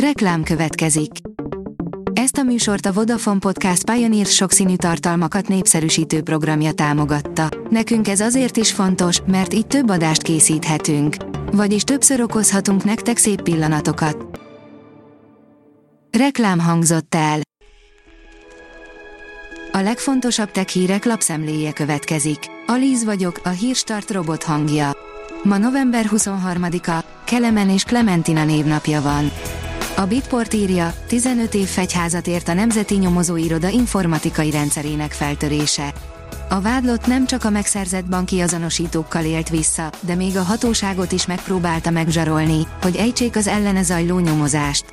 Reklám következik. Ezt a műsort a Vodafone Podcast Pioneer sokszínű tartalmakat népszerűsítő programja támogatta. Nekünk ez azért is fontos, mert így több adást készíthetünk. Vagyis többször okozhatunk nektek szép pillanatokat. Reklám hangzott el. A legfontosabb tech hírek lapszemléje következik. Alíz vagyok, a hírstart robot hangja. Ma november 23-a, Kelemen és Clementina névnapja van. A Bitport írja, 15 év fegyházat ért a Nemzeti Nyomozóiroda informatikai rendszerének feltörése. A vádlott nem csak a megszerzett banki azonosítókkal élt vissza, de még a hatóságot is megpróbálta megzsarolni, hogy ejtsék az ellene zajló nyomozást.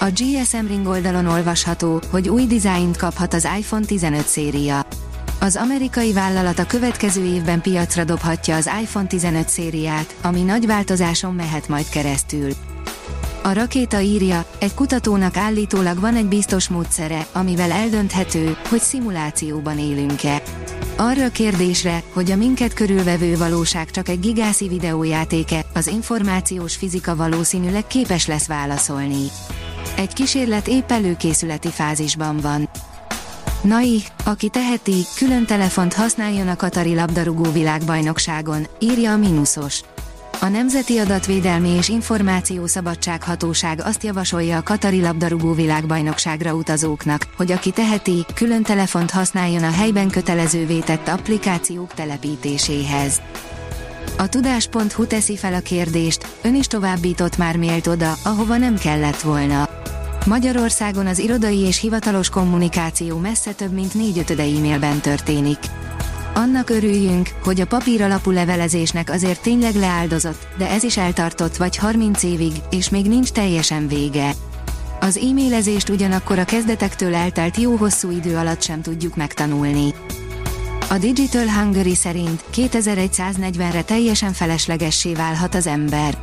A GSM Ring oldalon olvasható, hogy új dizájnt kaphat az iPhone 15 széria. Az amerikai vállalat a következő évben piacra dobhatja az iPhone 15 szériát, ami nagy változáson mehet majd keresztül. A rakéta írja, egy kutatónak állítólag van egy biztos módszere, amivel eldönthető, hogy szimulációban élünk-e. Arra a kérdésre, hogy a minket körülvevő valóság csak egy gigászi videójátéke, az információs fizika valószínűleg képes lesz válaszolni. Egy kísérlet épp előkészületi fázisban van. Nai, aki teheti, külön telefont használjon a Katari labdarúgó világbajnokságon, írja a Minusos. A Nemzeti Adatvédelmi és Információszabadság Hatóság azt javasolja a Katari labdarúgó világbajnokságra utazóknak, hogy aki teheti, külön telefont használjon a helyben kötelezővé tett applikációk telepítéséhez. A tudás.hu teszi fel a kérdést, ön is továbbított már mélt oda, ahova nem kellett volna. Magyarországon az irodai és hivatalos kommunikáció messze több mint négyötöde e-mailben történik. Annak örüljünk, hogy a papír alapú levelezésnek azért tényleg leáldozott, de ez is eltartott vagy 30 évig, és még nincs teljesen vége. Az e-mailezést ugyanakkor a kezdetektől eltelt jó hosszú idő alatt sem tudjuk megtanulni. A Digital Hungary szerint 2140-re teljesen feleslegessé válhat az ember.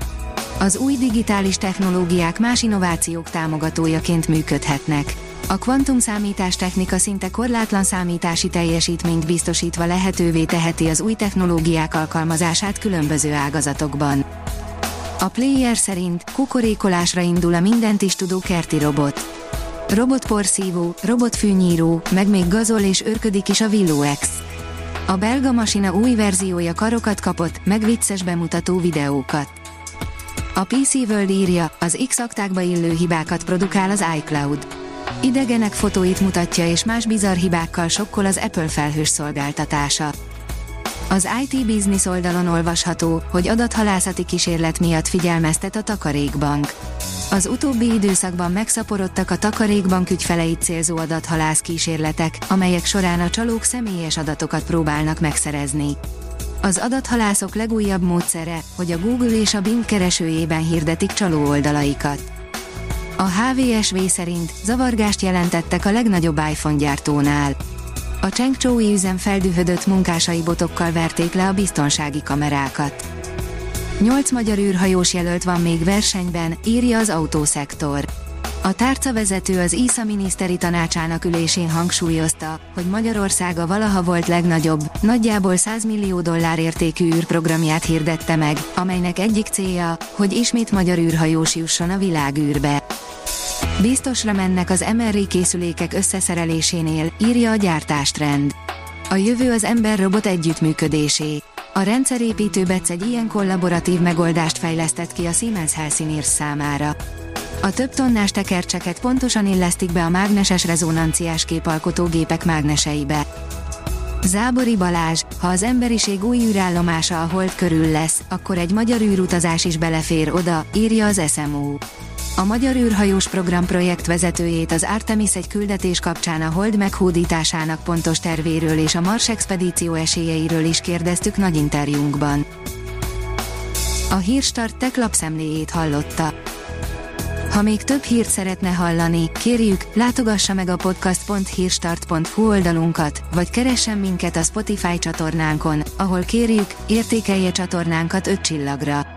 Az új digitális technológiák más innovációk támogatójaként működhetnek. A kvantumszámítás technika szinte korlátlan számítási teljesítményt biztosítva lehetővé teheti az új technológiák alkalmazását különböző ágazatokban. A player szerint kukorékolásra indul a mindent is tudó kerti robot. Robotporszívó, robotfűnyíró, meg még gazol és örködik is a Willow X. A belga masina új verziója karokat kapott, meg vicces bemutató videókat. A PC World írja, az X-aktákba illő hibákat produkál az iCloud. Idegenek fotóit mutatja és más bizarr hibákkal sokkol az Apple felhős szolgáltatása. Az IT Business oldalon olvasható, hogy adathalászati kísérlet miatt figyelmeztet a Takarékbank. Az utóbbi időszakban megszaporodtak a Takarékbank ügyfeleit célzó adathalász kísérletek, amelyek során a csalók személyes adatokat próbálnak megszerezni. Az adathalászok legújabb módszere, hogy a Google és a Bing keresőjében hirdetik csaló oldalaikat. A HVSV szerint zavargást jelentettek a legnagyobb iPhone gyártónál. A Chengchoui üzem feldühödött munkásai botokkal verték le a biztonsági kamerákat. Nyolc magyar űrhajós jelölt van még versenyben, írja az autószektor. A tárcavezető az ISA miniszteri tanácsának ülésén hangsúlyozta, hogy Magyarország a valaha volt legnagyobb, nagyjából 100 millió dollár értékű űrprogramját hirdette meg, amelynek egyik célja, hogy ismét magyar űrhajós jusson a világűrbe. Biztosra mennek az MRI készülékek összeszerelésénél, írja a gyártástrend. A jövő az ember-robot együttműködésé. A rendszerépítő Bec egy ilyen kollaboratív megoldást fejlesztett ki a Siemens Healthineers számára. A több tonnás tekercseket pontosan illesztik be a mágneses rezonanciás képalkotógépek mágneseibe. Zábori Balázs, ha az emberiség új űrállomása a Hold körül lesz, akkor egy magyar űrutazás is belefér oda, írja az SMO. A Magyar űrhajós program projekt vezetőjét az Artemis egy küldetés kapcsán a Hold meghódításának pontos tervéről és a Mars expedíció esélyeiről is kérdeztük nagy interjúnkban. A Hírstart tech lapszemléjét hallotta. Ha még több hírt szeretne hallani, kérjük, látogassa meg a podcast.hírstart.hu oldalunkat, vagy keressen minket a Spotify csatornánkon, ahol kérjük, értékelje csatornánkat 5 csillagra.